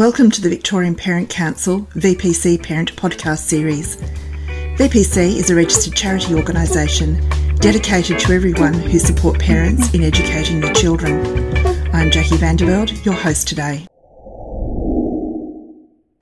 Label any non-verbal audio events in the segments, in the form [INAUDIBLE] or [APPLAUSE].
Welcome to the Victorian Parent Council VPC Parent Podcast Series. VPC is a registered charity organisation dedicated to everyone who support parents in educating their children. I'm Jackie Vanderveld, your host today.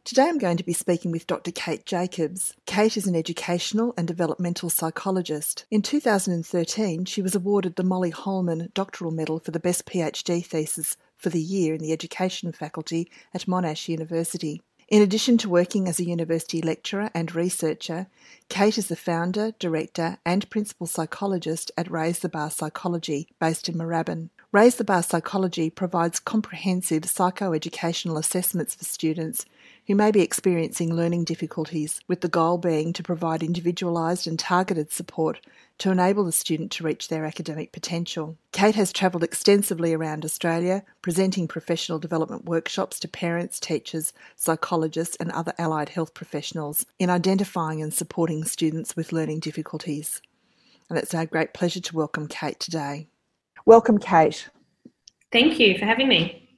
Today I'm going to be speaking with Dr. Kate Jacobs. Kate is an educational and developmental psychologist. In 2013, she was awarded the Mollie Holman Doctoral Medal for the best PhD thesis for the year in the education faculty at Monash University. In addition to working as a university lecturer and researcher, Kate is the founder, director, and principal psychologist at Raise the Bar Psychology, based in Moorabbin. Raise the Bar Psychology provides comprehensive psychoeducational assessments for students who may be experiencing learning difficulties, with the goal being to provide individualised and targeted support to enable the student to reach their academic potential. Kate has travelled extensively around Australia, presenting professional development workshops to parents, teachers, psychologists, and other allied health professionals in identifying and supporting students with learning difficulties. And it's our great pleasure to welcome Kate today. Welcome, Kate. Thank you for having me.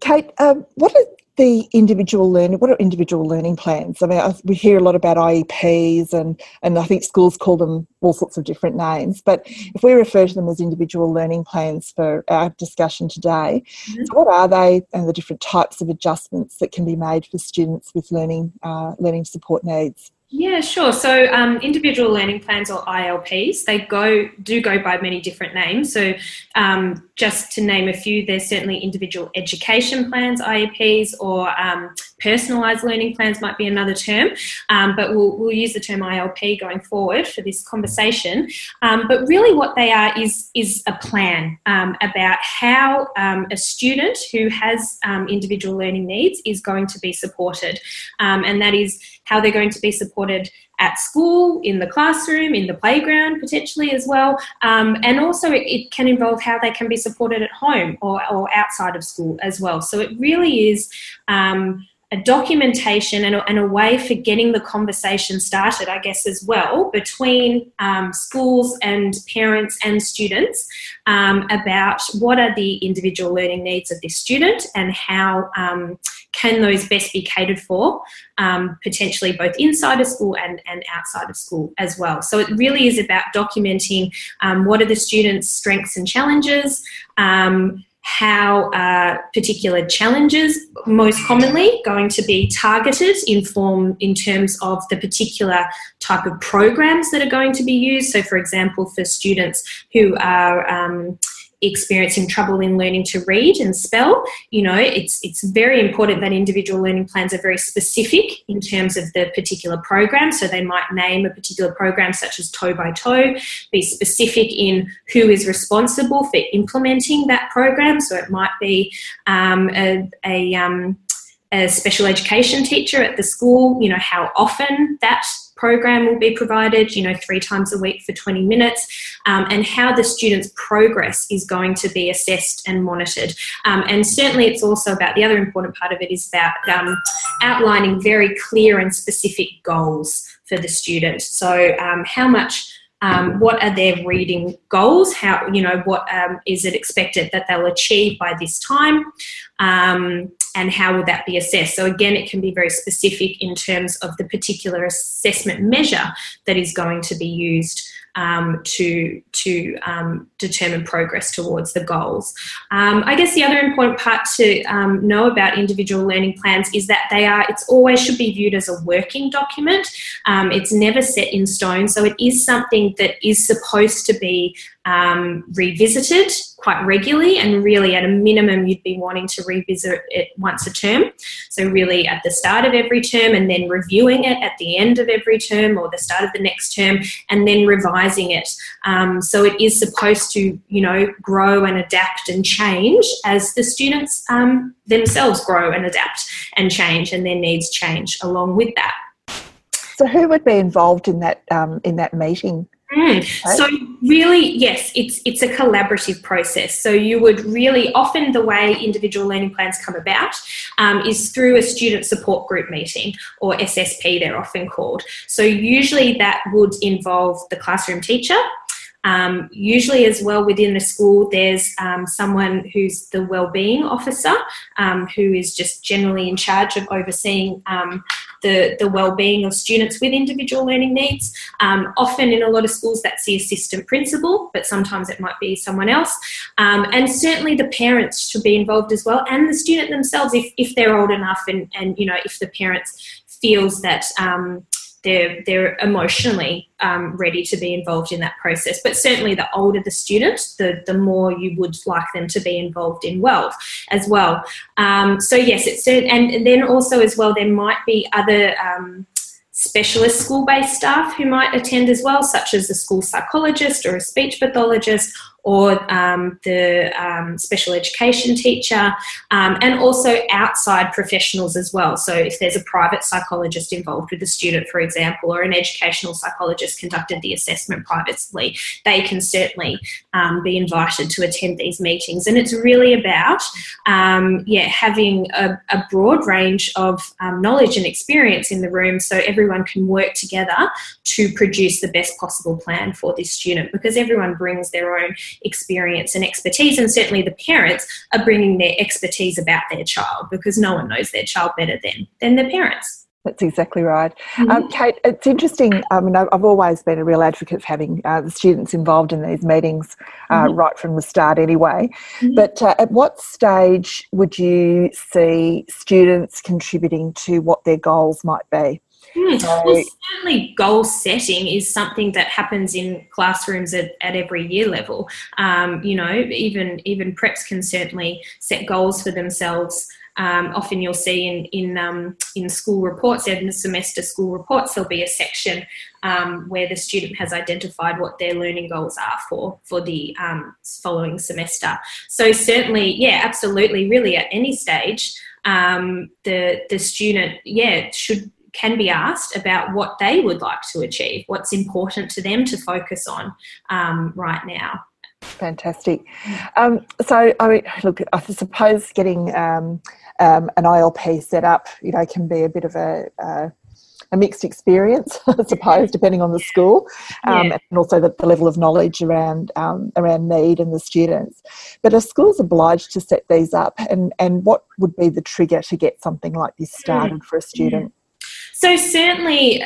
Kate, um, what are the individual learning what are individual learning plans i mean we hear a lot about ieps and and i think schools call them all sorts of different names but if we refer to them as individual learning plans for our discussion today mm-hmm. so what are they and the different types of adjustments that can be made for students with learning uh, learning support needs yeah, sure. So um, individual learning plans or ILPs, they go do go by many different names. So um, just to name a few, there's certainly individual education plans, IEPs, or um, personalised learning plans might be another term. Um, but we'll, we'll use the term ILP going forward for this conversation. Um, but really, what they are is is a plan um, about how a student who has individual learning needs is going to be supported, and that is how they're going to be supported at school, in the classroom, in the playground, potentially as well. Um, and also, it, it, can involve how they can be supported at home or, or outside of school as well. So, it really is. Um, a documentation and a, and a, way for getting the conversation started, I guess, as well, between um, schools and parents and students um, about what are the individual learning needs of this student and how um, can those best be catered for, um, potentially both inside of school and, and outside of school as well. So it really is about documenting um, what are the students' strengths and challenges um, how uh, particular challenges most commonly going to be targeted in form in terms of the particular type of programs that are going to be used. So for example for students who are um, experiencing trouble in learning to read and spell, you know, it's it's very important that individual learning plans are very specific in terms of the particular program. So they might name a particular program such as toe by toe, be specific in who is responsible for implementing that program. So it might be um, a, a um, a special education teacher at the school, you know, how often that program will be provided, you know, three times a week for 20 minutes, um, and how the student's progress is going to be assessed and monitored. Um, and certainly, it's also about the other important part of it is about um, outlining very clear and specific goals for the student. So, um, how much um, what are their reading goals? How you know what um, is it expected that they'll achieve by this time? Um, and how will that be assessed? So again it can be very specific in terms of the particular assessment measure that is going to be used um, to to um, determine progress towards the goals. Um, I guess the other important part to um, know about individual learning plans is that they are. It's always should be viewed as a working document. Um, it's never set in stone, so it is something that is supposed to be um, revisited quite regularly, and really at a minimum, you'd be wanting to revisit it once a term. So, really at the start of every term, and then reviewing it at the end of every term or the start of the next term, and then revising it. Um, so, it is supposed to, you know, grow and adapt and change as the students um, themselves grow and adapt and change, and their needs change along with that. So, who would be involved in that um, in that meeting? Mm. So really, yes, it's it's a collaborative process. So you would really often the way individual learning plans come about um, is through a student support group meeting or SSG. They're often called. So usually that would involve the classroom teacher. Um, usually, as well, within the school, there's um, someone who's the wellbeing officer um, who is just generally in charge of overseeing um, the, the well-being of students with individual learning needs. Um, often in a lot of schools that's the assistant principal, but sometimes it might be someone else. Um, and certainly the parents should be involved as well and the student themselves if, if they're old enough and, and you know if the parents feels that um, they're they're emotionally um, ready to be involved in that process. But certainly, the older the student, the the more you would like them to be involved in wealth as well. Um, so yes, it's and then also as well there might be other. Um, specialist school based staff who might attend as well, such as a school psychologist or a speech pathologist or um, the um, special education teacher, um, and also outside professionals as well. So, if there's a private psychologist involved with the student, for example, or an educational psychologist conducted the assessment privately, they can certainly um, be invited to attend these meetings. And it's really about, um, yeah, having a, a, broad range of um, knowledge and experience in the room so everyone can work together to produce the best possible plan for this student because everyone brings their own experience and expertise, and certainly the parents are bringing their expertise about their child because no one knows their child better than than the parents. That's exactly right. Mm-hmm. Um, Kate, it's interesting. I mean, I've always been a real advocate for having uh, the students involved in these meetings uh, mm-hmm. right from the start, anyway. Mm-hmm. But uh, at what stage would you see students contributing to what their goals might be? Mm. So, well, certainly, goal setting is something that happens in classrooms at, at every year level. Um, you know, even even preps can certainly set goals for themselves. Um, often you'll see in in um, in school reports, in the semester school reports, there'll be a section um, where the student has identified what their learning goals are for for the um, following semester. So certainly, yeah, absolutely, really, at any stage, um, the the student, yeah, should can be asked about what they would like to achieve, what's important to them to focus on um, right now. Fantastic. Um, so, I mean, look, I suppose getting um, um an ILP set up, you know, can be a bit of a, uh, a mixed experience, [LAUGHS] I suppose, depending on the school, um, yeah. and also the, the, level of knowledge around um, around need and the students. But are schools obliged to set these up, and and what would be the trigger to get something like this started for a student? So certainly,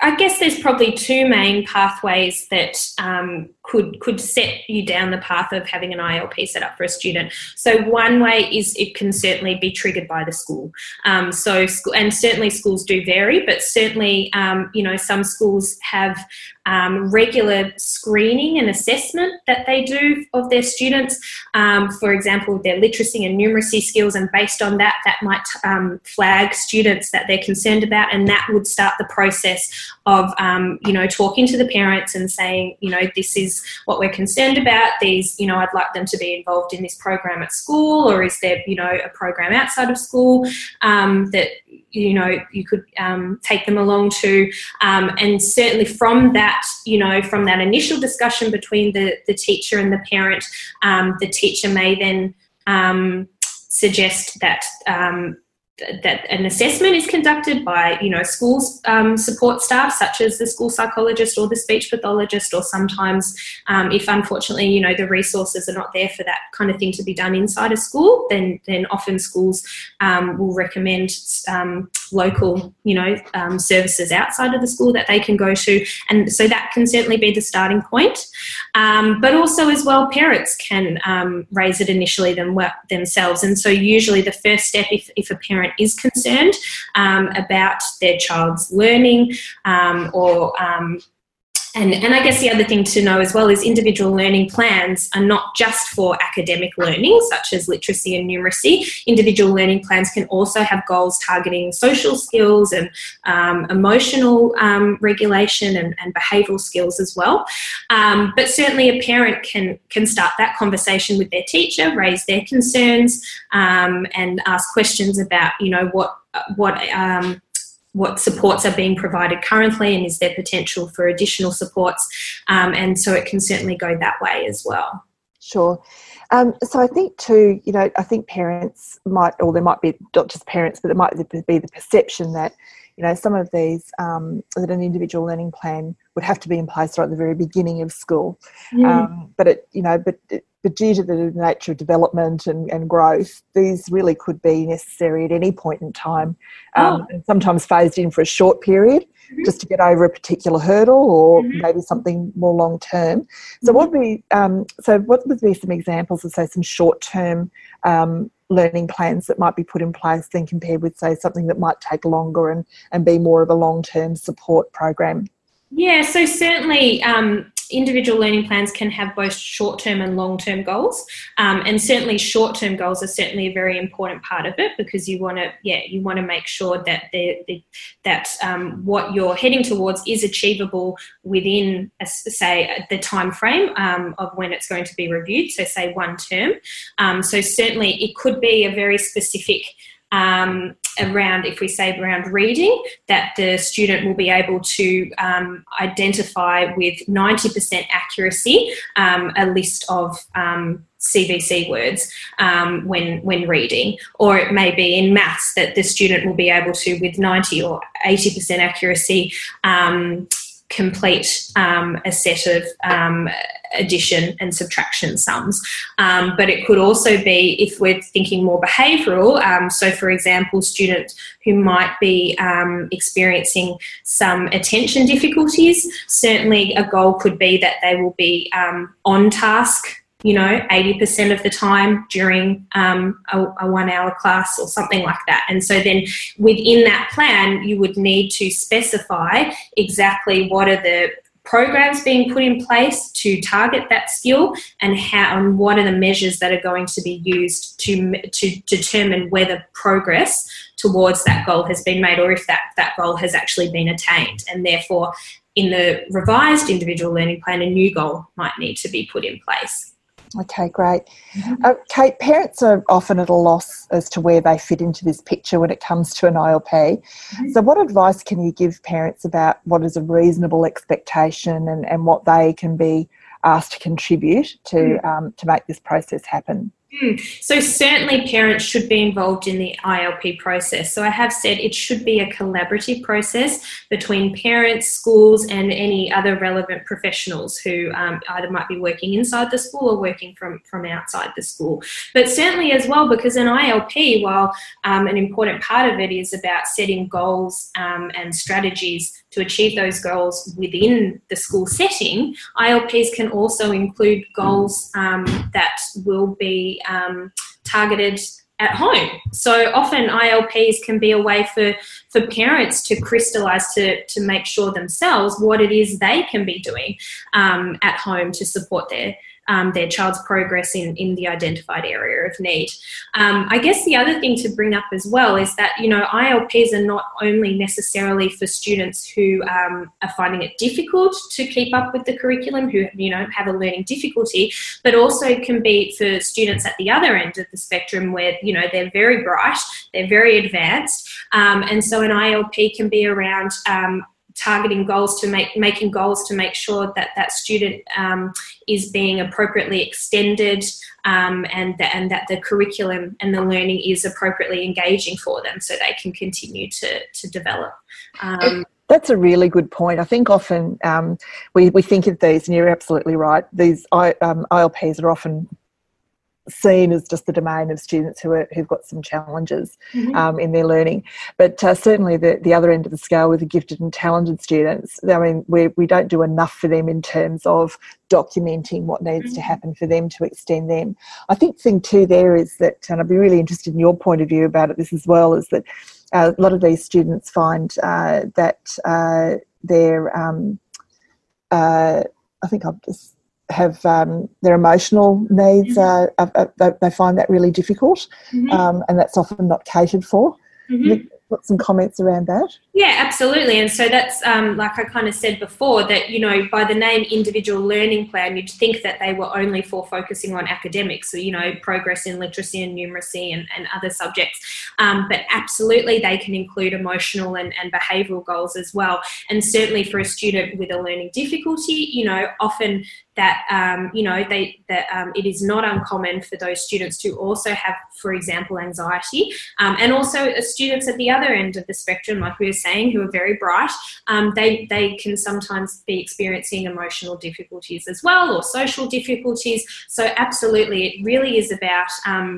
I guess there's probably two main pathways that um, could could set you down the path of having an ILP set up for a student. So one way is it can certainly be triggered by the school. Um, so and certainly schools do vary, but certainly um, you know some schools have um, regular screening and assessment that they do of their students. Um, for example, their literacy and numeracy skills, and based on that, that might um, flag students that they're concerned about, and that would start the process of um, you know talking to the parents and saying you know this is what we're concerned about. These, you know, I'd like them to be involved in this program at school, or is there, you know, a program outside of school um, that you know you could um, take them along to um, and certainly from that you know from that initial discussion between the the teacher and the parent um, the teacher may then um, suggest that um, that an assessment is conducted by you know schools um, support staff such as the school psychologist or the speech pathologist or sometimes um, if unfortunately you know the resources are not there for that kind of thing to be done inside a school then then often schools um, will recommend um, local you know um, services outside of the school that they can go to. And so that can certainly be the starting point. Um, but also as well parents can raise it initially them, themselves. And so usually the first step if, if a parent parent is concerned um, about their child's learning um, or um, and, and I guess the other thing to know as well is individual learning plans are not just for academic learning, such as literacy and numeracy. Individual learning plans can also have goals targeting social skills and um, emotional um, regulation and, and, behavioural skills as well. Um, but certainly, a parent can can start that conversation with their teacher, raise their concerns, um, and ask questions about you know what what um, what supports are being provided currently and is there potential for additional supports. Um, and so it can certainly go that way as well. Sure. Um, so I think too, you know, I think parents might, or there might be not just parents, but there might be the perception that you know, some of these um, that an individual learning plan would have to be in place right at the very beginning of school. Um, but it, you know, but it, but due to the nature of development and, and growth, these really could be necessary at any point in time, um, oh. and sometimes phased in for a short period mm-hmm. just to get over a particular hurdle or mm-hmm. maybe something more long term. So, mm-hmm. what would be um, so what would be some examples of say some short term um, learning plans that might be put in place then compared with say something that might take longer and, and be more of a long term support program? Yeah, so certainly um, individual learning plans can have both short term and long term goals. Um, and certainly short term goals are certainly a very important part of it because you want to, yeah, you want to make sure that the, that um, what you're heading towards is achievable within, a, say, the time frame um, of when it's going to be reviewed. So, say one term. Um, so, certainly it could be a very specific um, around, if we say around reading, that the student will be able to um, identify with 90% accuracy um, a list of CVC um, words um, when when reading, or it may be in maths that the student will be able to, with 90 or 80% accuracy, um, complete um, a set of um, addition and subtraction sums. Um, but it could also be, if we're thinking more behavioural, um, so for example, students who might be um, experiencing some attention difficulties, certainly a goal could be that they will be um, on task you know, 80% of the time during um, a, a, one hour class or something like that. And so then within that plan, you would need to specify exactly what are the programs being put in place to target that skill and how and what are the measures that are going to be used to to determine whether progress towards that goal has been made or if that that goal has actually been attained and therefore in the revised individual learning plan a new goal might need to be put in place Okay, great. Mm-hmm. Uh, Kate, parents are often at a loss as to where they fit into this picture when it comes to an ILP. Mm-hmm. So, what advice can you give parents about what is a reasonable expectation and, and what they can be asked to contribute to, mm-hmm. um, to make this process happen? Hmm. So, certainly, parents should be involved in the ILP process. So, I have said it should be a collaborative process between parents, schools, and any other relevant professionals who um, either might be working inside the school or working from, from outside the school. But certainly, as well, because an ILP, while um, an important part of it is about setting goals um, and strategies to achieve those goals within the school setting, ILPs can also include goals um, that will be um, targeted at home. So often ILPs can be a way for, for parents to crystallize to, to make sure themselves what it is they can be doing um, at home to support their um, their child's progress in, in the identified area of need. Um, I guess the other thing to bring up as well is that, you know, ILPs are not only necessarily for students who um, are finding it difficult to keep up with the curriculum, who, you know, have a learning difficulty, but also can be for students at the other end of the spectrum where, you know, they're very bright, they're very advanced. Um, and so an ILP can be around um, targeting goals to make making goals to make sure that that student um, is being appropriately extended um, and that and that the curriculum and the learning is appropriately engaging for them so they can continue to to develop. Um, that's a really good point. I think often um, we, we think of these, and you're absolutely right. These I, um, ILPs are often seen as just the domain of students who are, who've got some challenges mm-hmm. um, in their learning. But uh, certainly the, the other end of the scale with the gifted and talented students, I mean, we, we don't do enough for them in terms of documenting what needs mm-hmm. to happen for them to extend them. I think thing too there is that, and I'd be really interested in your point of view about it this as well, is that uh, a lot of these students find uh, that uh, they're, um, uh, I think I've just have um, their emotional needs, mm-hmm. uh, uh, they find that really difficult, mm-hmm. um, and that's often not catered for. Mm-hmm got some comments around that? Yeah, absolutely. And so that's um, like I kind of said before that you know by the name individual learning plan, you'd think that they were only for focusing on academics, so you know progress in literacy and numeracy and, and other subjects. Um, but absolutely, they can include emotional and, and behavioural goals as well. And certainly for a student with a learning difficulty, you know, often that um, you know they that um, it is not uncommon for those students to also have, for example, anxiety, um, and also students at the other end of the spectrum, like we were saying, who are very bright, um, they, they can sometimes be experiencing emotional difficulties as well or social difficulties. So, absolutely, it really is about, um,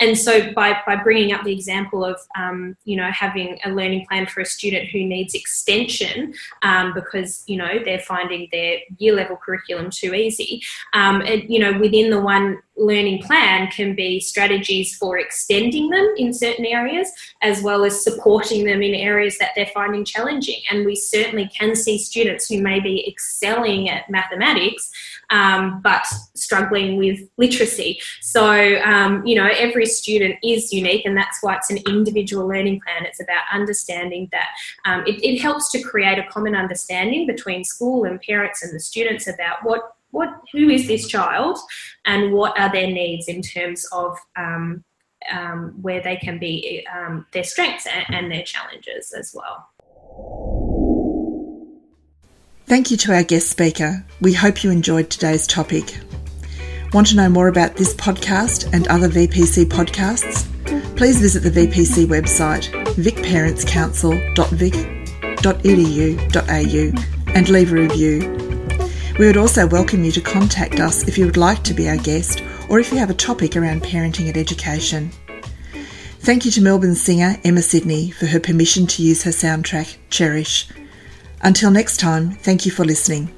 and so by, by bringing up the example of, um, you know, having a learning plan for a student who needs extension um, because, you know, they're finding their year level curriculum too easy, um, you know, within the one learning plan can be strategies for extending them in certain areas as well as supporting them in areas that they're finding challenging. And we certainly can see students who may be excelling at mathematics um, but struggling with literacy. So, um, you know, every student is unique, and that's why it's an individual learning plan. It's about understanding that um, it, it helps to create a common understanding between school and parents and the students about what what who is this child and what are their needs in terms of um, um, where they can be um, their strengths and, and their challenges as well. Thank you to our guest speaker. We hope you enjoyed today's topic. Want to know more about this podcast and other VPC podcasts? Please visit the VPC website vicparentscouncil.vic.edu.au and leave a review. We would also welcome you to contact us if you would like to be our guest or if you have a topic around parenting and education. Thank you to Melbourne singer Emma Sidney for her permission to use her soundtrack, Cherish. Until next time, thank you for listening.